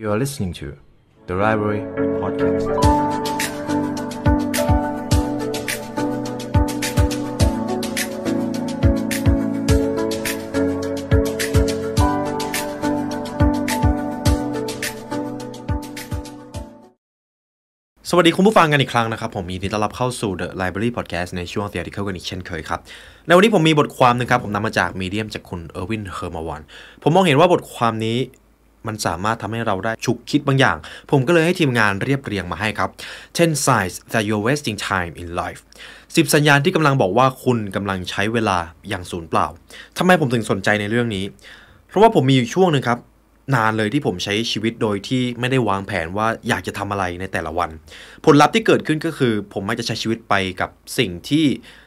You are listening to the Library Podcast. สวัสดีคุณผู้ฟังกันอีกครั้งนะครับ ผมมีดีต้อนรับเข้าสู่ The Library Podcast ในช่วง The Article กันอีกเช่นเคยครับ ในวันนี้ผมมีบทความหนึ่งครับ ผมนำมาจาก Medium จากคุณเออร์วินเฮอร์มาวันผมมองเห็นว่าบทความนี้ มันสามารถทำให้เราได้ฉุกคิดบางอย่าง ผมก็เลยให้ทีมงานเรียบเรียงมาให้ครับ10 signs that you're wasting time in life 10 สัญญาณที่กำลังบอกว่าคุณกำลังใช้เวลาอย่างสูญเปล่าทำไมผมถึงสนใจในเรื่องนี้ เพราะว่าผมมีอยู่ช่วงหนึ่งครับนานเลยที่ผมใช้ชีวิตโดยที่ไม่ได้วางแผนว่าอยากจะทำอะไรในแต่ละวัน ผลลัพธ์ที่เกิดขึ้นก็คือ ผมมักจะใช้ชีวิตไปกับสิ่งที่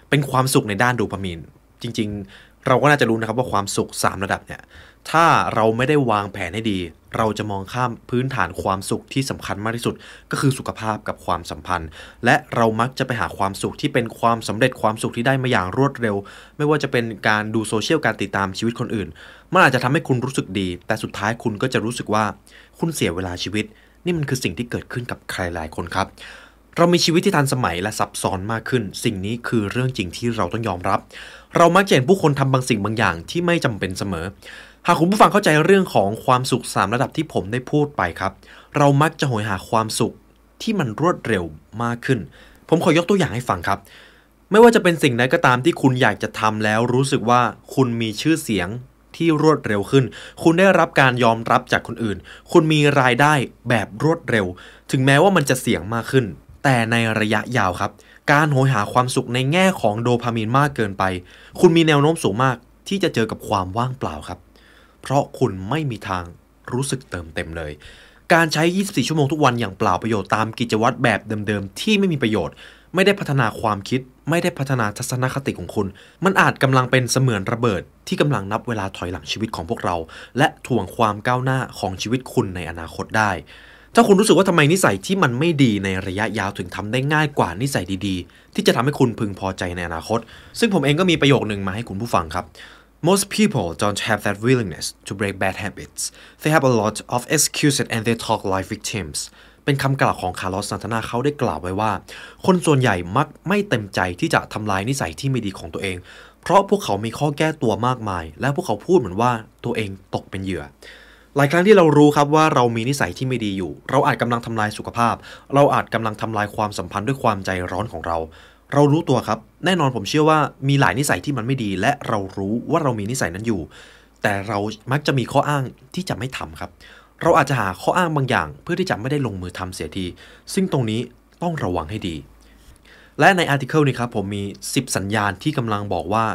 เป็นความสุขในด้านโดปามีน จริง ๆ เราก็น่าจะรู้นะครับว่าความสุข 3 ระดับเนี่ย ถ้าเราไม่ได้วางแผนให้ดี เราจะมองข้ามพื้นฐานความสุขที่สำคัญมากที่สุด ก็คือสุขภาพกับความสัมพันธ์ และเรามักจะไปหาความสุขที่เป็นความสำเร็จความสุขที่ได้มาอย่างรวดเร็ว ไม่ว่าจะเป็นการดูโซเชียลการติดตามชีวิตคนอื่น มันอาจจะทำให้คุณรู้สึกดี แต่สุดท้ายคุณก็จะรู้สึกว่าคุณเสียเวลาชีวิต นี่มันคือสิ่งที่เกิดขึ้นกับใครหลายคนครับเรามีชีวิตที่ทันสมัยและซับซ้อนมากขึ้น สิ่งนี้คือเรื่องจริงที่เราต้องยอมรับ เรามักจะเห็นผู้คนทำบางสิ่งบางอย่างที่ไม่จำเป็นเสมอ หากคุณผู้ฟังเข้าใจเรื่องของความสุข 3 ระดับที่ผมได้พูดไปครับ เรามักจะโหยหาความสุขที่มันรวดเร็วมากขึ้น ผมขอยกตัวอย่างให้ฟังครับ ไม่ว่าจะเป็นสิ่งใดก็ตามที่คุณอยากจะทำแล้วรู้สึกว่าคุณมีชื่อเสียงที่รวดเร็วขึ้น คุณได้รับการยอมรับจากคนอื่น คุณมีรายได้แบบรวดเร็ว ถึงแม้ว่ามันจะเสี่ยงมากขึ้น แต่ในระยะยาวครับ การโหยหาความสุขในแง่ของโดพามีนมากเกินไป คุณมีแนวโน้มสูงมากที่จะเจอกับความว่างเปล่าครับ เพราะคุณไม่มีทางรู้สึกเติมเต็มเลย การใช้ 24 ชั่วโมงทุกวันอย่างเปล่าประโยชน์ตามกิจวัตรแบบเดิมๆ ที่ไม่มีประโยชน์ ไม่ได้พัฒนาความคิด ไม่ได้พัฒนาทัศนคติของคุณ มันอาจกำลังเป็นเสมือนระเบิด ที่กำลังนับเวลาถอยหลังชีวิตของพวกเรา และถ่วงความก้าวหน้าของชีวิตคุณในอนาคตได้ ถ้าคุณรู้สึกว่าทำไมนิสัยที่มันไม่ดีในระยะยาวถึงทำได้ง่ายกว่านิสัยดีๆ ที่จะทำให้คุณพึงพอใจในอนาคต ซึ่งผมเองก็มีประโยคหนึ่งมาให้คุณผู้ฟังครับ Most people don't have that willingness to break bad habits. They have a lot of excuses and they talk like victims. เป็นคำกล่าวของคาร์ลอสซันตานาเขาได้กล่าวไว้ว่า คนส่วนใหญ่มักไม่เต็มใจที่จะทำลายนิสัยที่ไม่ดีของตัวเอง เพราะพวกเขามีข้อแก้ตัวมากมาย และพวกเขาพูดเหมือนว่าตัวเองตกเป็นเหยื่อ หลายครั้งที่เรารู้ครับว่าเรามีนิสัยที่ไม่ดีอยู่ เราอาจกำลังทำลายสุขภาพ เราอาจกำลังทำลายความสัมพันธ์ด้วยความใจร้อนของเรา เรารู้ตัวครับ แน่นอนผมเชื่อว่ามีหลายนิสัยที่มันไม่ดี และเรารู้ว่าเรามีนิสัยนั้นอยู่ แต่เรามักจะมีข้ออ้างที่จะไม่ทำครับ เราอาจจะหาข้ออ้างบางอย่าง เพื่อที่จะไม่ได้ลงมือทำเสียที ซึ่งตรงนี้ต้องระวังให้ดี และในอาร์ติเคิลนี้ครับผมมี 10 สัญญาณที่กำลังบอกว่า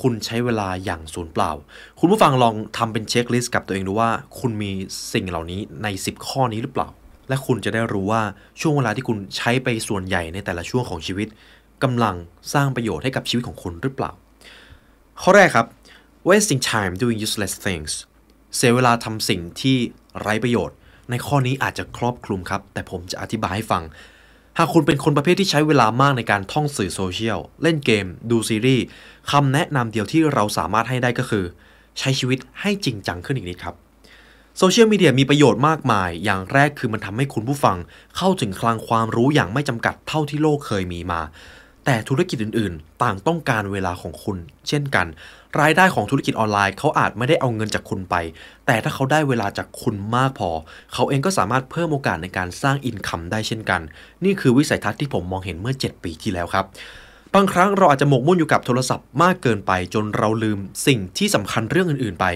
คุณใช้เวลาอย่างสูญเปล่า คุณผู้ฟังลองทำเป็นเช็คลิสต์กับตัวเองดูว่า คุณมีสิ่งเหล่านี้ใน 10 ข้อนี้หรือเปล่าและคุณจะได้รู้ว่าช่วงเวลาที่คุณใช้ไปส่วนใหญ่ในแต่ละช่วงของชีวิต กำลังสร้างประโยชน์ให้กับชีวิตของคุณหรือเปล่า ข้อแรกครับ wasting time doing useless things เสียเวลาทำสิ่งที่ไร้ประโยชน์ ในข้อนี้อาจจะครอบคลุมครับ แต่ผมจะอธิบายให้ฟัง หากคุณเป็นคนประเภทที่ใช้เวลามากในการท่องสื่อโซเชียล เล่นเกม ดูซีรีส์คำแนะนำเดียวที่เราสามารถให้ได้ก็คือ ใช้ชีวิตให้จริงจังขึ้นอีกนิดครับโซเชียลมีเดียมีประโยชน์มากมาย อย่างแรกคือมันทำให้คุณผู้ฟังเข้าถึงคลังความรู้อย่างไม่จำกัดเท่าที่โลกเคยมีมา แต่ธุรกิจอื่นๆ ต่างต้องการเวลาของคุณ เช่นกัน รายได้ของธุรกิจออนไลน์เขาอาจไม่ได้เอาเงินจากคุณไป แต่ถ้าเขาได้เวลาจากคุณมากพอ เขาเองก็สามารถเพิ่มโอกาสในการสร้างอินคัมได้เช่นกัน นี่คือวิสัยทัศน์ที่ผมมองเห็นเมื่อ 7 ปีที่แล้วครับบางครั้งเราอาจจะหมกมุ่นอยู่กับโทรศัพท์มากเกินไป จนเราลืมสิ่งที่สำคัญเรื่องอื่นๆไป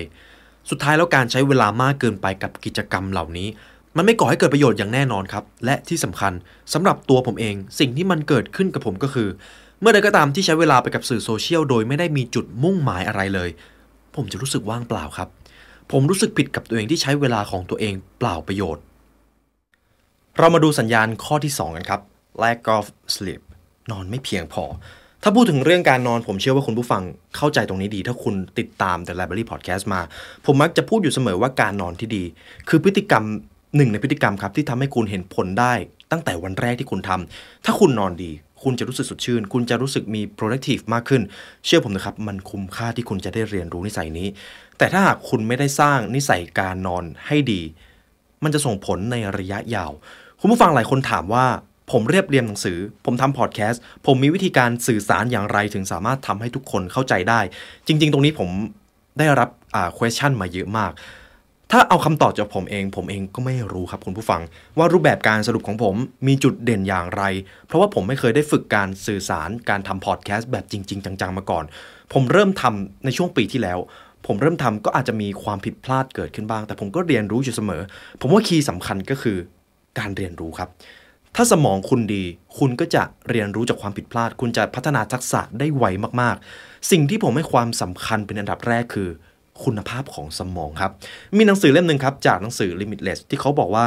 สุดท้ายแล้วการใช้เวลามากเกินไปกับกิจกรรมเหล่านี้ มันไม่ก่อให้เกิดประโยชน์อย่างแน่นอนครับ และที่สำคัญสำหรับตัวผมเอง สิ่งที่มันเกิดขึ้นกับผมก็คือ เมื่อใดก็ตามที่ใช้เวลาไปกับสื่อโซเชียลโดยไม่ได้มีจุดมุ่งหมายอะไรเลย ผมจะรู้สึกว่างเปล่าครับ ผมรู้สึกผิดกับตัวเองที่ใช้เวลาของตัวเองเปล่าประโยชน์ เรามาดูสัญญาณข้อที่ 2 กันครับ lack of sleep นอนไม่เพียงพอ ถ้าพูดถึงเรื่องการนอนผมเชื่อว่าคุณผู้ฟังเข้าใจตรงนี้ดี ถ้าคุณติดตาม The Library Podcast มา ผมมักจะพูดอยู่เสมอว่าการนอนที่ดี คือพฤติกรรม หนึ่งในพฤติกรรมครับที่ทำให้คุณเห็นผลได้ตั้งแต่วันแรกที่คุณทำถ้าคุณนอนดี คุณจะรู้สึกสดชื่น คุณจะรู้สึกมี productive มากขึ้น เชื่อผมนะครับ มันคุ้มค่าที่คุณจะได้เรียนรู้นิสัยนี้ แต่ถ้าหากคุณไม่ได้สร้างนิสัยการนอนให้ดี มันจะส่งผลในระยะยาว คุณผู้ฟังหลายคนถามว่า ผมเรียบเรียงหนังสือ ผมทำพอดแคสต์ ผมมีวิธีการสื่อสารอย่างไรถึงสามารถทำให้ทุกคนเข้าใจได้ จริง ๆ ตรงนี้ผมได้รับอ่า question มาเยอะมาก ถ้าเอาคำตอบจากผมเอง ผมเองก็ไม่รู้ครับคุณผู้ฟัง ว่ารูปแบบการสรุปของผมมีจุดเด่นอย่างไร เพราะว่าผมไม่เคยได้ฝึกการสื่อสารการทำพอดแคสต์แบบจริง ๆ จัง ๆ มาก่อน ผมเริ่มทำในช่วงปีที่แล้ว ผมเริ่มทำก็อาจจะมีความผิดพลาดเกิดขึ้นบ้าง แต่ผมก็เรียนรู้อยู่เสมอ ผมว่าคีย์สำคัญก็คือการเรียนรู้ครับ ถ้าสมองคุณดี คุณก็จะเรียนรู้จากความผิดพลาด คุณจะพัฒนาทักษะได้ไวมากๆ สิ่งที่ผมให้ความสำคัญเป็นอันดับแรกคือ คุณภาพของสมองครับ มีหนังสือเล่มหนึ่งครับ จากหนังสือ Limitless ที่เขาบอกว่า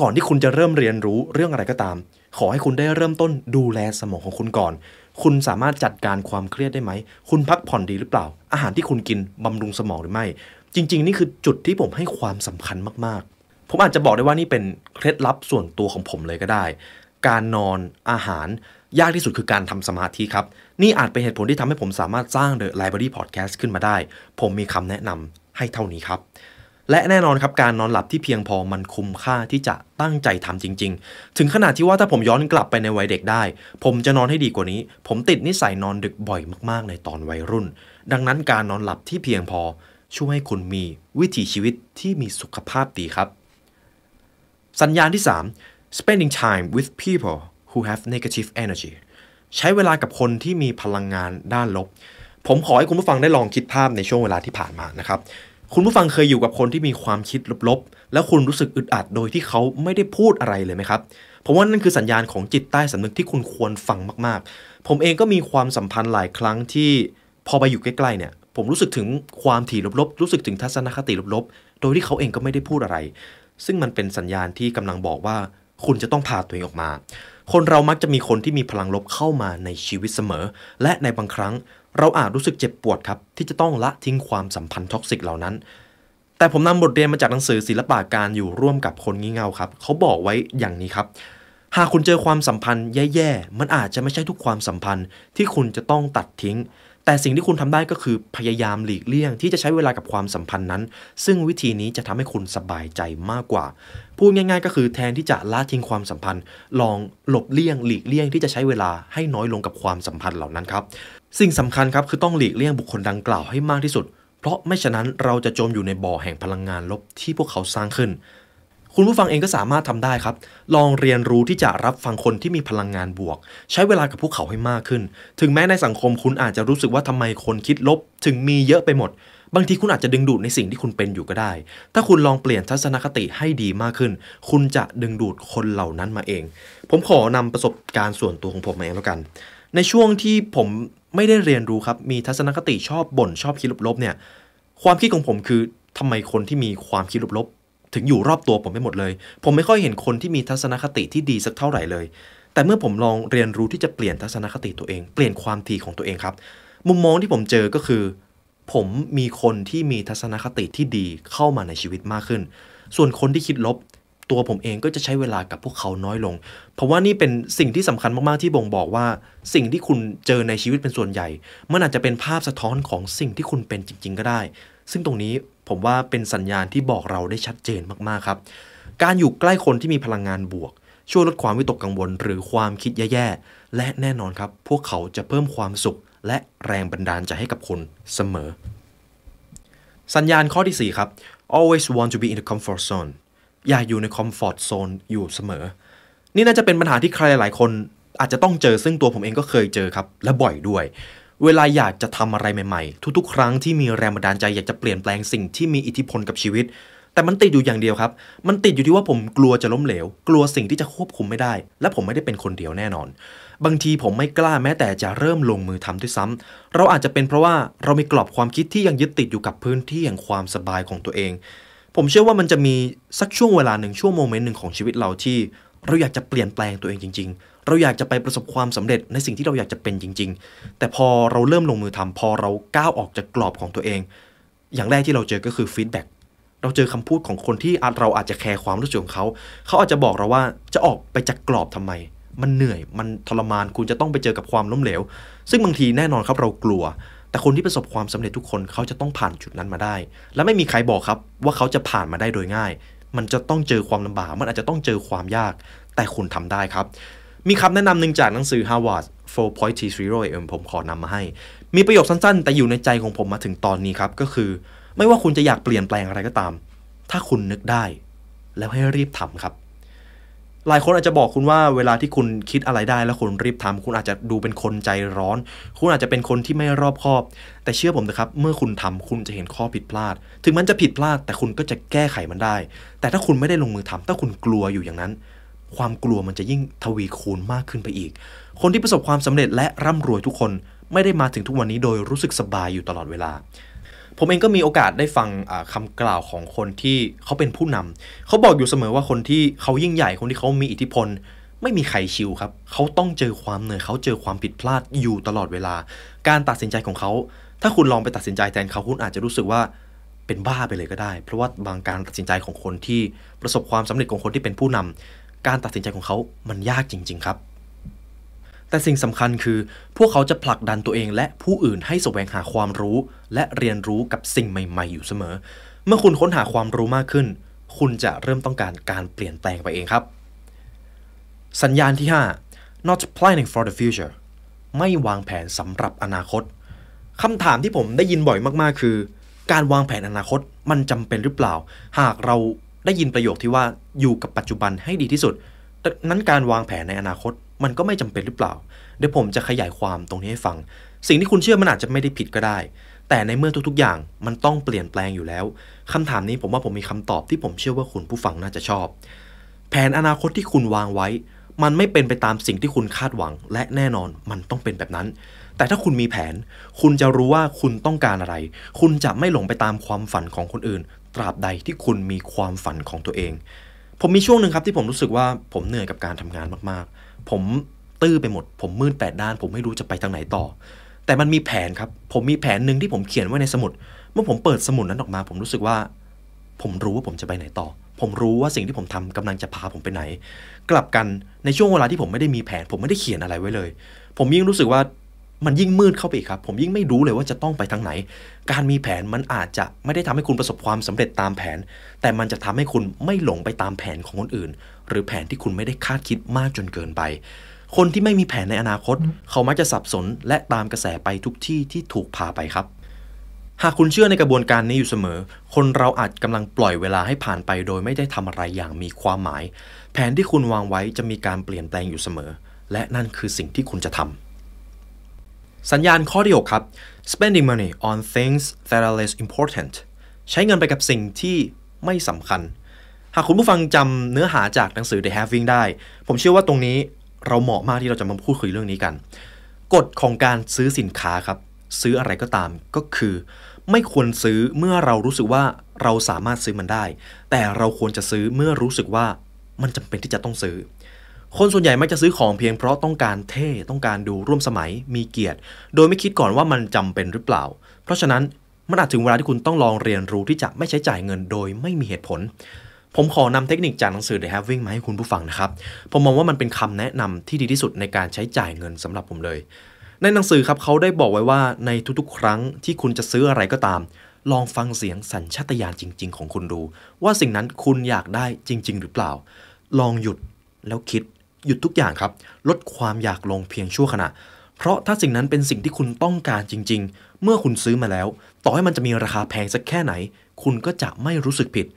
ก่อนที่คุณจะเริ่มเรียนรู้เรื่องอะไรก็ตาม ขอให้คุณได้เริ่มต้นดูแลสมองของคุณก่อน คุณสามารถจัดการความเครียดได้ไหม คุณพักผ่อนดีหรือเปล่า อาหารที่คุณกินบำรุงสมองหรือไม่ จริง ๆ นี่คือจุดที่ผมให้ความสำคัญมากๆ ผมอาจจะบอกได้ว่านี่เป็นเคล็ดลับส่วนตัวของผมเลยก็ได้ การนอนอาหาร ยากที่สุดคือการทำสมาธิครับ นี่อาจเป็นเหตุผลที่ทำให้ผมสามารถสร้าง The Library Podcast ขึ้นมาได้ ผมมีคำแนะนำให้เท่านี้ครับและแน่นอนครับการนอนหลับที่เพียงพอมันคุ้มค่าที่จะตั้งใจทำจริง ๆ ถึงขนาดที่ว่าถ้าผมย้อนกลับไปในวัยเด็กได้ ผมจะนอนให้ดีกว่านี้ ผมติดนิสัยนอนดึกบ่อยมากๆ ในตอนวัยรุ่น ดังนั้นการนอนหลับที่เพียงพอ ช่วยให้คุณมีวิถีชีวิตที่มีสุขภาพดีครับ สัญญาณที่ 3 spending time with people who have negative energy ใช้เวลากับคนที่มีพลังงานด้านลบ ผมขอให้คุณผู้ฟังได้ลองคิดภาพในช่วงเวลาที่ผ่านมานะครับ คุณผู้ฟังเคยอยู่กับคนที่มีความคิดลบๆ แล้วคุณรู้สึกอึดอัดโดยที่เขาไม่ได้พูดอะไรเลยไหมครับ ผมว่านั่นคือสัญญาณของจิตใต้สำนึกที่คุณควรฟังมากๆ ผมเองก็มีความสัมพันธ์หลายครั้งที่พอไปอยู่ใกล้ๆเนี่ยผมรู้สึกถึงความถี่ลบๆ รู้สึกถึงทัศนคติลบๆ โดยที่เขาเองก็ไม่ได้พูดอะไร ซึ่งมันเป็นสัญญาณที่กำลังบอกว่า คุณจะต้องพาตัวเองออกมา คนเรามักจะมีคนที่มีพลังลบเข้ามาในชีวิตเสมอ และในบางครั้งเราอาจรู้สึกเจ็บปวดครับ ที่จะต้องละทิ้งความสัมพันธ์ toxic เหล่านั้น แต่ผมนำบทเรียนมาจากหนังสือศิลปะการอยู่ร่วมกับคนงี่เง่าครับ เขาบอกไว้อย่างนี้ครับ หากคุณเจอความสัมพันธ์แย่ๆ มันอาจจะไม่ใช่ทุกความสัมพันธ์ที่คุณจะต้องตัดทิ้ง แต่สิ่งที่คุณทำได้ก็คือพยายามหลีกเลี่ยง ที่จะใช้เวลากับความสัมพันธ์นั้น ซึ่งวิธีนี้จะทำให้คุณสบายใจมากกว่า พูดง่าย ๆ ก็คือแทนที่จะละทิ้งความสัมพันธ์ ลองหลบเลี่ยง หลีกเลี่ยงที่จะใช้เวลาให้น้อยลงกับความสัมพันธ์เหล่านั้นครับ สิ่งสำคัญครับคือต้องหลีกเลี่ยงบุคคลดังกล่าวให้มากที่สุด เพราะไม่ฉะนั้นเราจะจมอยู่ในบ่อแห่งพลังงานลบที่พวกเขาสร้างขึ้น คุณผู้ฟังเองก็สามารถทำได้ครับ ลองเรียนรู้ที่จะรับฟังคนที่มีพลังงานบวก ใช้เวลากับพวกเขาให้มากขึ้น ถึงแม้ในสังคมคุณอาจจะรู้สึกว่าทำไมคนคิดลบ ถึงมีเยอะไปหมด บางทีคุณอาจจะดึงดูดในสิ่งที่คุณเป็นอยู่ก็ได้ ถ้าคุณลองเปลี่ยนทัศนคติให้ดีมากขึ้น คุณจะดึงดูดคนเหล่านั้นมาเอง ผมขอนำประสบการณ์ส่วนตัวของผมมาเองแล้วกัน ในช่วงที่ผมไม่ได้เรียนรู้ครับ มีทัศนคติชอบบ่นชอบคิดลบๆเนี่ย ความคิดของผมคือทำไมคนที่มีความคิดลบ ถึงอยู่รอบตัวผมไปหมดเลย ผมไม่ค่อยเห็นคนที่มีทัศนคติที่ดีสักเท่าไหร่เลย แต่เมื่อผมลองเรียนรู้ที่จะเปลี่ยนทัศนคติตัวเอง เปลี่ยนความถี่ของตัวเองครับ มุมมองที่ผมเจอก็คือ ผมมีคนที่มีทัศนคติที่ดีเข้ามาในชีวิตมากขึ้น ส่วนคนที่คิดลบตัวผมเองก็จะใช้เวลากับพวกเขาน้อยลง เพราะว่านี่เป็นสิ่งที่สำคัญมาก ๆ ที่บ่งบอกว่า สิ่งที่คุณเจอในชีวิตเป็นส่วนใหญ่ มันอาจจะเป็นภาพสะท้อนของสิ่งที่คุณเป็นจริง ๆ ก็ได้ ซึ่งตรงนี้ ผมว่าเป็นสัญญาณที่บอกเราได้ชัดเจนมากๆครับ การอยู่ใกล้คนที่มีพลังงานบวก ช่วยลดความวิตกกังวลหรือความคิดแย่ๆ และแน่นอนครับ พวกเขาจะเพิ่มความสุข และแรงบันดาลใจให้กับคุณเสมอ สัญญาณข้อที่ 4 ครับ always want to be in the comfort zone อยากอยู่ใน comfort zone อยู่เสมอ นี่น่าจะเป็นปัญหาที่ใครหลายๆคนอาจจะต้องเจอซึ่งตัวผมเองก็เคยเจอครับ และบ่อยด้วย เวลาอยากจะทำอะไรใหม่ๆ ทุกๆ ครั้งที่มีแรงบันดาลใจอยากจะเปลี่ยนแปลงสิ่งที่มีอิทธิพลกับชีวิต แต่มันติดอยู่อย่างเดียวครับ มันติดอยู่ที่ว่าผมกลัวจะล้มเหลว กลัวสิ่งที่จะควบคุมไม่ได้ และผมไม่ได้เป็นคนเดียวแน่นอน บางทีผมไม่กล้าแม้แต่จะเริ่มลงมือทำด้วยซ้ำเราอาจจะเป็นเพราะว่าเรามีกรอบความคิดที่ยังยึดติดอยู่กับพื้นที่แห่งความสบายของตัวเอง ผมเชื่อว่ามันจะมีสักช่วงเวลาหนึ่งช่วง moment หนึ่งของชีวิตเราที่ เราอยากจะเปลี่ยนแปลงตัวเองจริง ๆ เราอยากจะไปประสบความสำเร็จในสิ่งที่เราอยากจะเป็นจริง ๆ แต่พอเราเริ่มลงมือทำพอเราก้าวออกจากกรอบของตัวเอง อย่างแรกที่เราเจอก็คือ feedback เราเจอคำพูดของคนที่เราอาจจะแคร์ความรู้สึกของเขา เขาอาจจะบอกเราว่าจะออกไปจากกรอบทำไม มันเหนื่อย มันทรมาน คุณจะต้องไปเจอกับความล้มเหลว ซึ่งบางทีแน่นอนครับเรากลัว แต่คนที่ประสบความสำเร็จทุกคนเขาจะต้องผ่านจุดนั้นมาได้ และไม่มีใครบอกครับว่าเขาจะผ่านมาได้โดยง่าย มันจะต้องเจอความลำบาก มันอาจจะต้องเจอความยาก แต่คุณทำได้ครับ มีคำแนะนำหนึ่งจากหนังสือ Harvard 4.0 AM ผมขอนำมาให้ มีประโยคสั้นๆ แต่อยู่ในใจของผมมาถึงตอนนี้ครับ ก็คือ ไม่ว่าคุณจะอยากเปลี่ยนแปลงอะไรก็ตาม ถ้าคุณนึกได้ แล้วให้รีบทำครับ หลายคนอาจจะบอกคุณว่าเวลาที่คุณคิดอะไรได้แล้วคุณรีบทำคุณอาจจะดูเป็นคนใจร้อน คุณอาจจะเป็นคนที่ไม่รอบคอบ แต่เชื่อผมนะครับ เมื่อคุณทำคุณจะเห็นข้อผิดพลาด ถึงมันจะผิดพลาด แต่คุณก็จะแก้ไขมันได้ แต่ถ้าคุณไม่ได้ลงมือทำถ้าคุณกลัวอยู่อย่างนั้น ความกลัวมันจะยิ่งทวีคูณมากขึ้นไปอีก คนที่ประสบความสำเร็จและร่ำรวยทุกคนไม่ได้มาถึงทุกวันนี้โดยรู้สึกสบายอยู่ตลอดเวลา ผมเองก็มีโอกาสได้ฟังคำกล่าวของคนที่เขาเป็นผู้นำเขาบอกอยู่เสมอว่าคนที่เขายิ่งใหญ่คนที่เขามีอิทธิพล ไม่มีใครชิวครับ เขาต้องเจอความเหนื่อยเขาเจอความผิดพลาดอยู่ตลอดเวลา การตัดสินใจของเขา ถ้าคุณลองไปตัดสินใจแทนเขาคุณอาจจะรู้สึกว่าเป็นบ้าไปเลยก็ได้ เพราะว่าบางการตัดสินใจของคนที่ประสบความสำเร็จของคนที่เป็นผู้นำการตัดสินใจของเขามันยากจริง ๆ ครับ แต่สิ่งสำคัญคือ พวกเขาจะผลักดันตัวเองและผู้อื่นให้แสวงหาความรู้ และเรียนรู้กับสิ่งใหม่ ๆ อยู่เสมอ เมื่อคุณค้นหาความรู้มากขึ้น คุณจะเริ่มต้องการการเปลี่ยนแปลงไปเองครับ สัญญาณที่ 5 not planning for the future ไม่วางแผนสำหรับอนาคตคำถามที่ผมได้ยินบ่อยมากๆ คือ การวางแผนอนาคตมันจำเป็นหรือเปล่า หากเราได้ยินประโยคที่ว่าอยู่กับปัจจุบันให้ดีที่สุดนั้นการวางแผนในอนาคต มันก็ไม่จำเป็นหรือเปล่า เดี๋ยวผมจะขยายความตรงนี้ให้ฟัง สิ่งที่คุณเชื่อมันอาจจะไม่ได้ผิดก็ได้ แต่ในเมื่อทุกๆ อย่างมันต้องเปลี่ยนแปลงอยู่แล้วคำถามนี้ผมว่าผมมีคำตอบที่ผมเชื่อว่าคุณผู้ฟังน่าจะชอบ แผนอนาคตที่คุณวางไว้ มันไม่เป็นไปตามสิ่งที่คุณคาดหวัง และแน่นอนมันต้องเป็นแบบนั้น แต่ถ้าคุณมีแผน คุณจะรู้ว่าคุณต้องการอะไร คุณจะไม่หลงไปตามความฝันของคนอื่น ตราบใดที่คุณมีความฝันของตัวเอง ผมมีช่วงหนึ่งครับที่ผมรู้สึกว่าผมเหนื่อยกับการทำงานมาก ผมตื้อไปหมด ผมมืดแปดด้าน ผมไม่รู้จะไปทางไหนต่อ แต่มันมีแผนครับ ผมมีแผนหนึ่งที่ผมเขียนไว้ในสมุด เมื่อผมเปิดสมุดนั้นออกมา ผมรู้สึกว่า ผมรู้ว่าผมจะไปไหนต่อ ผมรู้ว่าสิ่งที่ผมทำกำลังจะพาผมไปไหน กลับกันในช่วงเวลาที่ผมไม่ได้มีแผน ผมไม่ได้เขียนอะไรไว้เลย ผมยิ่งรู้สึกว่ามันยิ่งมืดเข้าไปอีกครับ ผมยิ่งไม่รู้เลยว่าจะต้องไปทางไหน การมีแผนมันอาจจะไม่ได้ทำให้คุณประสบความสำเร็จตามแผน แต่มันจะทำให้คุณไม่หลงไปตามแผนของคนอื่น หรือแผนที่คุณไม่ได้คาดคิดมากจนเกินไป คนที่ไม่มีแผนในอนาคต เขามักจะสับสนและตามกระแสไปทุกที่ที่ถูกพาไปครับ หากคุณเชื่อในกระบวนการนี้อยู่เสมอ คนเราอาจกำลังปล่อยเวลาให้ผ่านไป โดยไม่ได้ทำอะไรอย่างมีความหมาย แผนที่คุณวางไว้จะมีการเปลี่ยนแปลงอยู่เสมอ และนั่นคือสิ่งที่คุณจะทำสัญญาณข้อที่6ครับ spending money on things that are less important ใช้เงินไปกับสิ่งที่ไม่สำคัญหากคุณผู้ฟังจำเนื้อหาจากหนังสือ The Having ได้ ผมเชื่อว่าตรงนี้เราเหมาะมากที่เราจะมาพูดคุยเรื่องนี้กัน กฎของการซื้อสินค้าครับ ซื้ออะไรก็ตามก็คือ ไม่ควรซื้อเมื่อเรารู้สึกว่าเราสามารถซื้อมันได้ แต่เราควรจะซื้อเมื่อรู้สึกว่ามันจำเป็นที่จะต้องซื้อ คนส่วนใหญ่มักจะซื้อของเพียงเพราะต้องการเท่ต้องการดูร่วมสมัยมีเกียรติ โดยไม่คิดก่อนว่ามันจำเป็นหรือเปล่า เพราะฉะนั้นมันอาจถึงเวลาที่คุณต้องลองเรียนรู้ที่จะไม่ใช้จ่ายเงินโดยไม่มีเหตุผล ผมขอนำเทคนิคจากหนังสือ The Having มาให้คุณผู้ฟังนะครับ ผมมองว่ามันเป็นคำแนะนำที่ดีที่สุดในการใช้จ่ายเงินสำหรับผมเลย ในหนังสือครับเขาได้บอกไว้ว่าในทุกๆ ครั้งที่คุณจะซื้ออะไรก็ตาม ลองฟังเสียงสัญชาตญาณจริง ๆ ของคุณดู ว่าสิ่งนั้นคุณอยากได้จริง ๆ หรือเปล่า ลองหยุดแล้วคิดหยุดทุกอย่างครับ ลดความอยากลงเพียงชั่วขณะ เพราะถ้าสิ่งนั้นเป็นสิ่งที่คุณต้องการจริง ๆ เมื่อคุณซื้อมาแล้ว ต่อให้มันจะมีราคาแพงสักแค่ไหน คุณก็จะไม่รู้สึกผิด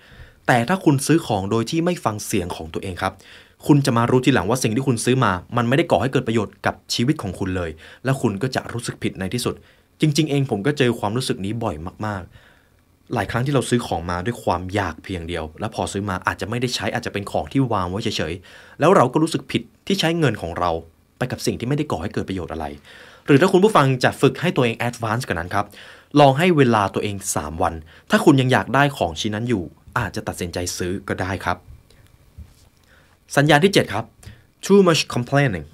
แต่ถ้าคุณซื้อของโดยที่ไม่ฟังเสียงของตัวเองครับ คุณจะมารู้ทีหลังว่าสิ่งที่คุณซื้อมา มันไม่ได้ก่อให้เกิดประโยชน์กับชีวิตของคุณเลย และคุณก็จะรู้สึกผิดในที่สุด จริง ๆ เองผมก็เจอความรู้สึกนี้บ่อยมากๆ หลายครั้งที่เราซื้อของมาด้วยความอยากเพียงเดียว แล้วพอซื้อมาอาจจะไม่ได้ใช้อาจจะเป็นของที่วางไว้เฉยๆแล้วเราก็รู้สึกผิดที่ใช้เงินของเรา ไปกับสิ่งที่ไม่ได้ก่อให้เกิดประโยชน์อะไร หรือถ้าคุณผู้ฟังจะฝึกให้ตัวเอง advance กว่านั้นครับลองให้เวลาตัวเอง 3 วัน ถ้าคุณยังอยากได้ของชิ้นนั้นอยู่ อาจจะตัดสินใจซื้อก็ได้ครับ สัญญาณที่ 7 ครับ too much complaining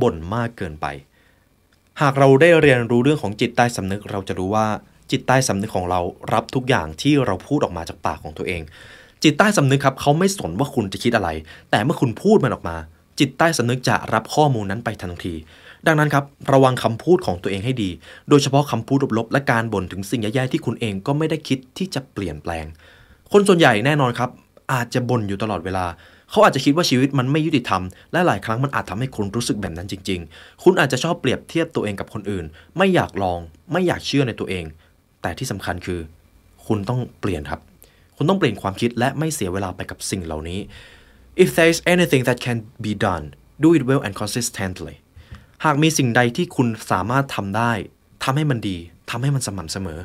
บ่นมากเกินไป หากเราได้เรียนรู้เรื่องของจิตใต้สำนึก เราจะรู้ว่าจิตใต้สำนึกของเรารับทุกอย่างที่เราพูดออกมาจากปากของตัวเอง จิตใต้สำนึกครับเขาไม่สนว่าคุณจะคิดอะไร แต่เมื่อคุณพูดมันออกมา จิตใต้สำนึกจะรับข้อมูลนั้นไปทันที ดังนั้นครับระวังคำพูดของตัวเองให้ดี โดยเฉพาะคำพูดลบๆและการบ่นถึงสิ่งแย่ๆที่คุณเองก็ไม่ได้คิดที่จะเปลี่ยนแปลง คนส่วนใหญ่แน่นอนครับ อาจจะบ่นอยู่ตลอดเวลา เขาอาจจะคิดว่าชีวิตมันไม่ยุติธรรม และหลายครั้งมันอาจทำให้คุณรู้สึกแบบนั้นจริง ๆ คุณอาจจะชอบเปรียบเทียบตัวเองกับคนอื่น ไม่อยากลอง ไม่อยากเชื่อในตัวเอง แต่ที่สำคัญคือ คุณต้องเปลี่ยนครับ คุณต้องเปลี่ยนความคิดและไม่เสียเวลาไปกับสิ่งเหล่านี้ if there is anything that can be done do it well and consistently หากมีสิ่งใดที่คุณสามารถทำได้ทำให้มันดีทำให้มันสม่ำเสมอ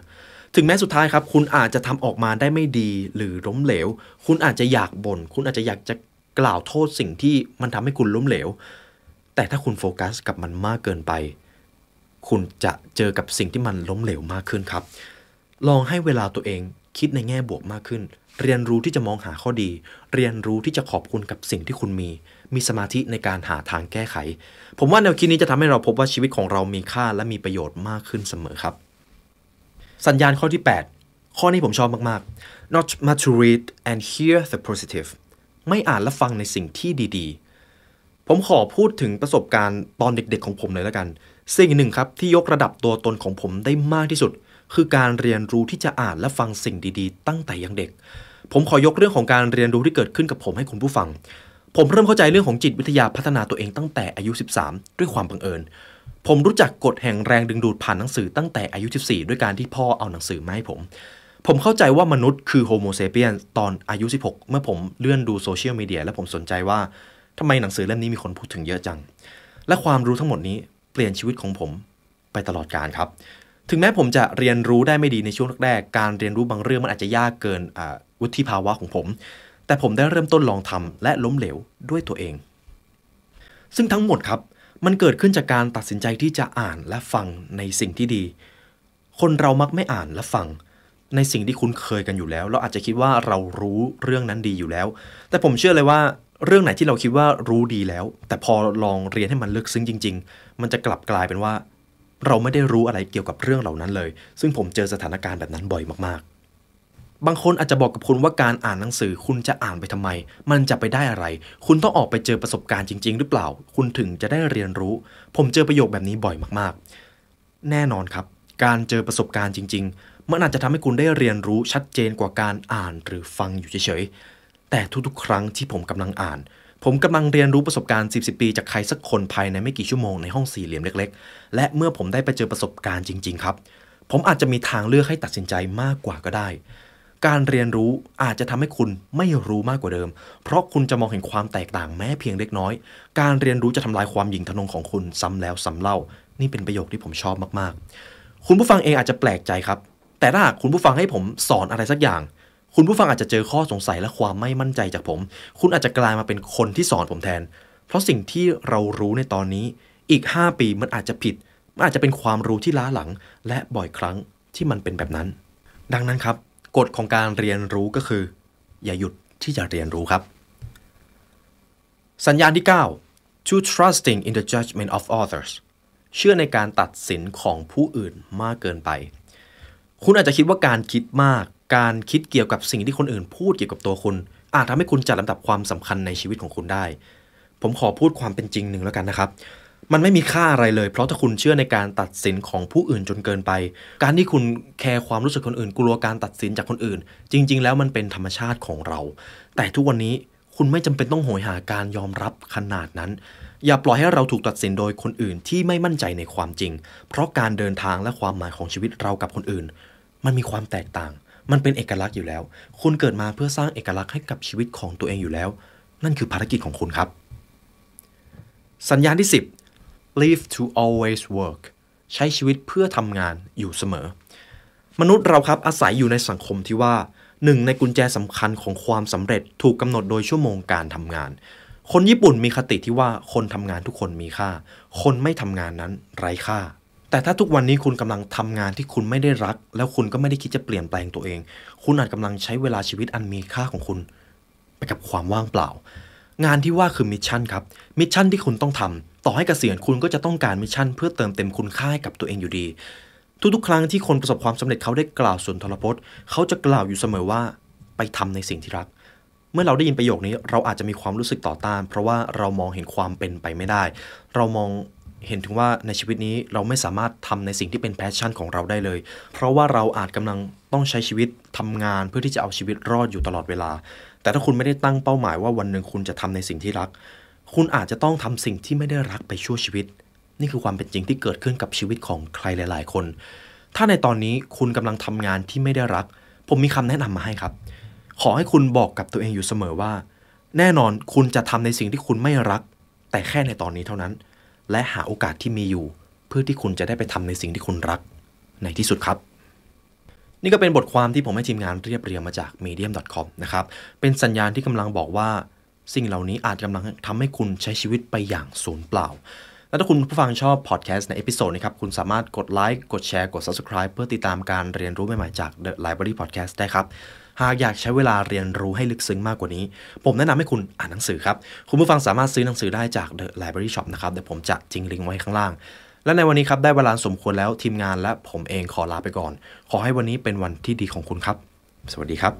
ถึงแม้สุดท้ายครับ คุณอาจจะทำออกมาได้ไม่ดีหรือล้มเหลว คุณอาจจะอยากบน่นคุณอาจจะอยากจะกล่าวโทษสิ่งที่มันทำให้คุณล้มเหลว แต่ถ้าคุณโฟกัสกับมันมากเกินไป คุณจะเจอกับสิ่งที่มันล้มเหลวมากขึ้นครับ ลองให้เวลาตัวเองคิดในแง่บวกมากขึ้น เรียนรู้ที่จะมองหาข้อดี เรียนรู้ที่จะขอบคุณกับสิ่งที่คุณมี มีสมาธิในการหาทางแก้ไข ผมว่าแนวคิดนี้จะทำให้เราพบว่าชีวิตของเรามีค่าและมีประโยชน์มากขึ้นเสมอครับ สัญญาณข้อที่ 8 ข้อนี้ผมชอบมากๆ not much to read and hear the positive ไม่อ่านและฟังในสิ่งที่ดีๆ ผมขอพูดถึงประสบการณ์ตอนเด็กๆ ของผมเลยแล้วกัน สิ่งหนึ่งครับที่ยกระดับตัวตนของผมได้มากที่สุด คือการเรียนรู้ที่จะอ่านและฟังสิ่งดีๆ ตั้งแต่ยังเด็ก ผมขอยกเรื่องของการเรียนรู้ที่เกิดขึ้นกับผมให้คุณผู้ฟัง ผมเริ่มเข้าใจเรื่องของจิตวิทยาพัฒนาตัวเองตั้งแต่อายุ 13 ด้วยความบังเอิญ ผมรู้จักกฎแห่งแรงดึงดูดผ่านหนังสือตั้งแต่อายุ 14 ด้วยการที่พ่อเอาหนังสือมาให้ผม ผมเข้าใจว่ามนุษย์คือโฮโมเซเปียนตอนอายุ 16 เมื่อผมเลื่อนดูโซเชียลมีเดียและผมสนใจว่าทำไมหนังสือเล่มนี้มีคนพูดถึงเยอะจัง และความรู้ทั้งหมดนี้เปลี่ยนชีวิตของผมไปตลอดกาลครับ ถึงแม้ผมจะเรียนรู้ได้ไม่ดีในช่วงแรกๆการเรียนรู้บางเรื่องมันอาจจะยากเกินวุฒิภาวะของผม แต่ผมได้เริ่มต้นลองทำและล้มเหลวด้วยตัวเอง ซึ่งทั้งหมดครับ มันเกิดขึ้นจากการตัดสินใจที่จะอ่านและฟังในสิ่งที่ดี คนเรามักไม่อ่านและฟัง ในสิ่งที่คุ้นเคยกันอยู่แล้ว เราอาจจะคิดว่าเรารู้เรื่องนั้นดีอยู่แล้ว แต่ผมเชื่อเลยว่าเรื่องไหนที่เราคิดว่ารู้ดีแล้ว แต่พอลองเรียนให้มันลึกซึ้งจริง ๆ มันจะกลับกลายเป็นว่า เราไม่ได้รู้อะไรเกี่ยวกับเรื่องเหล่านั้นเลย ซึ่งผมเจอสถานการณ์แบบนั้นบ่อยมากๆ บางคนอาจจะบอกกับคุณว่าการอ่านหนังสือคุณจะอ่านไปทำไม มันจะไปได้อะไร คุณต้องออกไปเจอประสบการณ์จริง ๆ หรือเปล่า คุณถึงจะได้เรียนรู้ ผมเจอประโยคแบบนี้บ่อยมากๆ แน่นอนครับ การเจอประสบการณ์จริง ๆ มันอาจจะทำให้คุณได้เรียนรู้ชัดเจนกว่าการอ่านหรือฟังอยู่เฉยๆ แต่ทุกๆ ครั้งที่ผมกำลังอ่าน ผมกำลังเรียนรู้ประสบการณ์10 ปี จากใครสักคนภายในไม่กี่ชั่วโมงในห้องสี่เหลี่ยมเล็ก ๆ และเมื่อผมได้ไปเจอประสบการณ์จริง ๆ ครับ ผมอาจจะมีทางเลือกให้ตัดสินใจมากกว่าก็ได้ การเรียนรู้อาจจะทำให้คุณไม่รู้มากกว่าเดิม เพราะคุณจะมองเห็นความแตกต่างแม้เพียงเล็กน้อย การเรียนรู้จะทำลายความหยิ่งทะนงของคุณซ้ำแล้วซ้ำเล่า นี่เป็นประโยคที่ผมชอบมากๆ คุณผู้ฟังเองอาจจะแปลกใจครับ แต่ถ้าคุณผู้ฟังให้ผมสอนอะไรสักอย่าง คุณผู้ฟังอาจจะเจอข้อสงสัยและความไม่มั่นใจจากผม คุณอาจจะกลายมาเป็นคนที่สอนผมแทน เพราะสิ่งที่เรารู้ในตอนนี้ อีก 5 ปีมันอาจจะผิดมันอาจจะเป็นความรู้ที่ล้าหลัง และบ่อยครั้งที่มันเป็นแบบนั้น ดังนั้นครับ กฎของการเรียนรู้ก็คือ อย่าหยุดที่จะเรียนรู้ครับ สัญญาณที่ 9 to trusting in the judgment of others เชื่อในการตัดสินของผู้อื่นมากเกินไป คุณอาจจะคิดว่าการคิดมาก การคิดเกี่ยวกับสิ่งที่คนอื่นพูดเกี่ยวกับตัวคุณ อาจทำให้คุณจัดลำดับความสำคัญในชีวิตของคุณได้ ผมขอพูดความเป็นจริงหนึ่งแล้วกันนะครับ มันไม่มีค่าอะไรเลย เพราะถ้าคุณเชื่อในการตัดสินของผู้อื่นจนเกินไป การที่คุณแคร์ความรู้สึกคนอื่น กลัวการตัดสินจากคนอื่น จริง ๆ แล้วมันเป็นธรรมชาติของเรา แต่ทุกวันนี้คุณไม่จำเป็นต้องโหยหาการยอมรับขนาดนั้น อย่าปล่อยให้เราถูกตัดสินโดยคนอื่นที่ไม่มั่นใจในความจริง เพราะการเดินทางและความหมายของชีวิตเรากับคนอื่น มันมีความแตกต่าง มันเป็นเอกลักษณ์อยู่แล้ว คุณเกิดมาเพื่อสร้างเอกลักษณ์ให้กับชีวิตของตัวเองอยู่แล้ว นั่นคือภารกิจของคุณครับ สัญญาณที่ 10 live to always work ใช้ชีวิตเพื่อทำงานอยู่เสมอ มนุษย์เราครับอาศัยอยู่ในสังคมที่ว่าหนึ่งในกุญแจสำคัญของความสำเร็จถูกกำหนดโดยชั่วโมงการทำงาน คนญี่ปุ่นมีคติที่ว่าคนทำงานทุกคนมีค่า คนไม่ทำงานนั้นไร้ค่า แต่ถ้าทุกวันนี้คุณกำลังทำงานที่คุณไม่ได้รัก แล้วคุณก็ไม่ได้คิดจะเปลี่ยนแปลงตัวเอง คุณอาจกำลังใช้เวลาชีวิตอันมีค่าของคุณ ไปกับความว่างเปล่า งานที่ว่าคือ mission ครับ mission ที่คุณต้องทำต่อให้เกษียณคุณก็จะต้องการ mission เพื่อเติมเต็มคุณค่าให้กับตัวเองอยู่ดี ทุกๆ ครั้งที่คนประสบความสำเร็จเขาได้กล่าวสุนทรพจน์ เขาจะกล่าวอยู่เสมอว่าไปทำในสิ่งที่รัก เมื่อเราได้ยินประโยคนี้เราอาจจะมีความรู้สึกต่อต้าน เพราะว่าเรามองเห็นความเป็นไปไม่ได้ เรามอง เห็นถึงว่าในชีวิตนี้เราไม่สามารถทำในสิ่งที่เป็น passion ของเราได้เลย เพราะว่าเราอาจกำลังต้องใช้ชีวิตทำงานเพื่อที่จะเอาชีวิตรอดอยู่ตลอดเวลา แต่ถ้าคุณไม่ได้ตั้งเป้าหมายว่าวันหนึ่งคุณจะทำในสิ่งที่รัก คุณอาจจะต้องทำสิ่งที่ไม่ได้รักไปชั่วชีวิต นี่คือความเป็นจริงที่เกิดขึ้นกับชีวิตของใครหลาย ๆ คน ถ้าในตอนนี้คุณกำลังทำงานที่ไม่ได้รัก ผมมีคำแนะนำมาให้ครับ ขอให้คุณบอกกับตัวเองอยู่เสมอว่า แน่นอนคุณจะทำในสิ่งที่คุณไม่รัก แต่แค่ในตอนนี้เท่านั้น และหาโอกาสที่มีอยู่ เพื่อที่คุณจะได้ไปทำในสิ่งที่คุณรัก ในที่สุดครับ นี่ก็เป็นบทความที่ผมให้ทีมงานเรียบเรียงมาจาก medium.com นะครับ เป็นสัญญาณที่กำลังบอกว่า สิ่งเหล่านี้อาจกำลังทำให้คุณใช้ชีวิตไปอย่างสูญเปล่า และถ้าคุณผู้ฟังชอบพอดแคสต์ใน episode นี้ครับ คุณสามารถกดไลค์ กดแชร์ กด subscribe เพื่อติดตามการเรียนรู้ใหม่ๆจาก The Library Podcast ได้ครับ หากอยากใช้เวลาเรียนรู้ให้ลึกซึ้งมากกว่านี้ ผมแนะนำให้คุณอ่านหนังสือครับ คุณผู้ฟังสามารถซื้อหนังสือได้จาก The Library Shop นะครับ เดี๋ยวผมจะทิ้งลิงก์ไว้ข้างล่าง และในวันนี้ครับได้เวลาสมควรแล้วทีมงานและผมเองขอลาไปก่อน ขอให้วันนี้เป็นวันที่ดีของคุณครับ สวัสดีครับ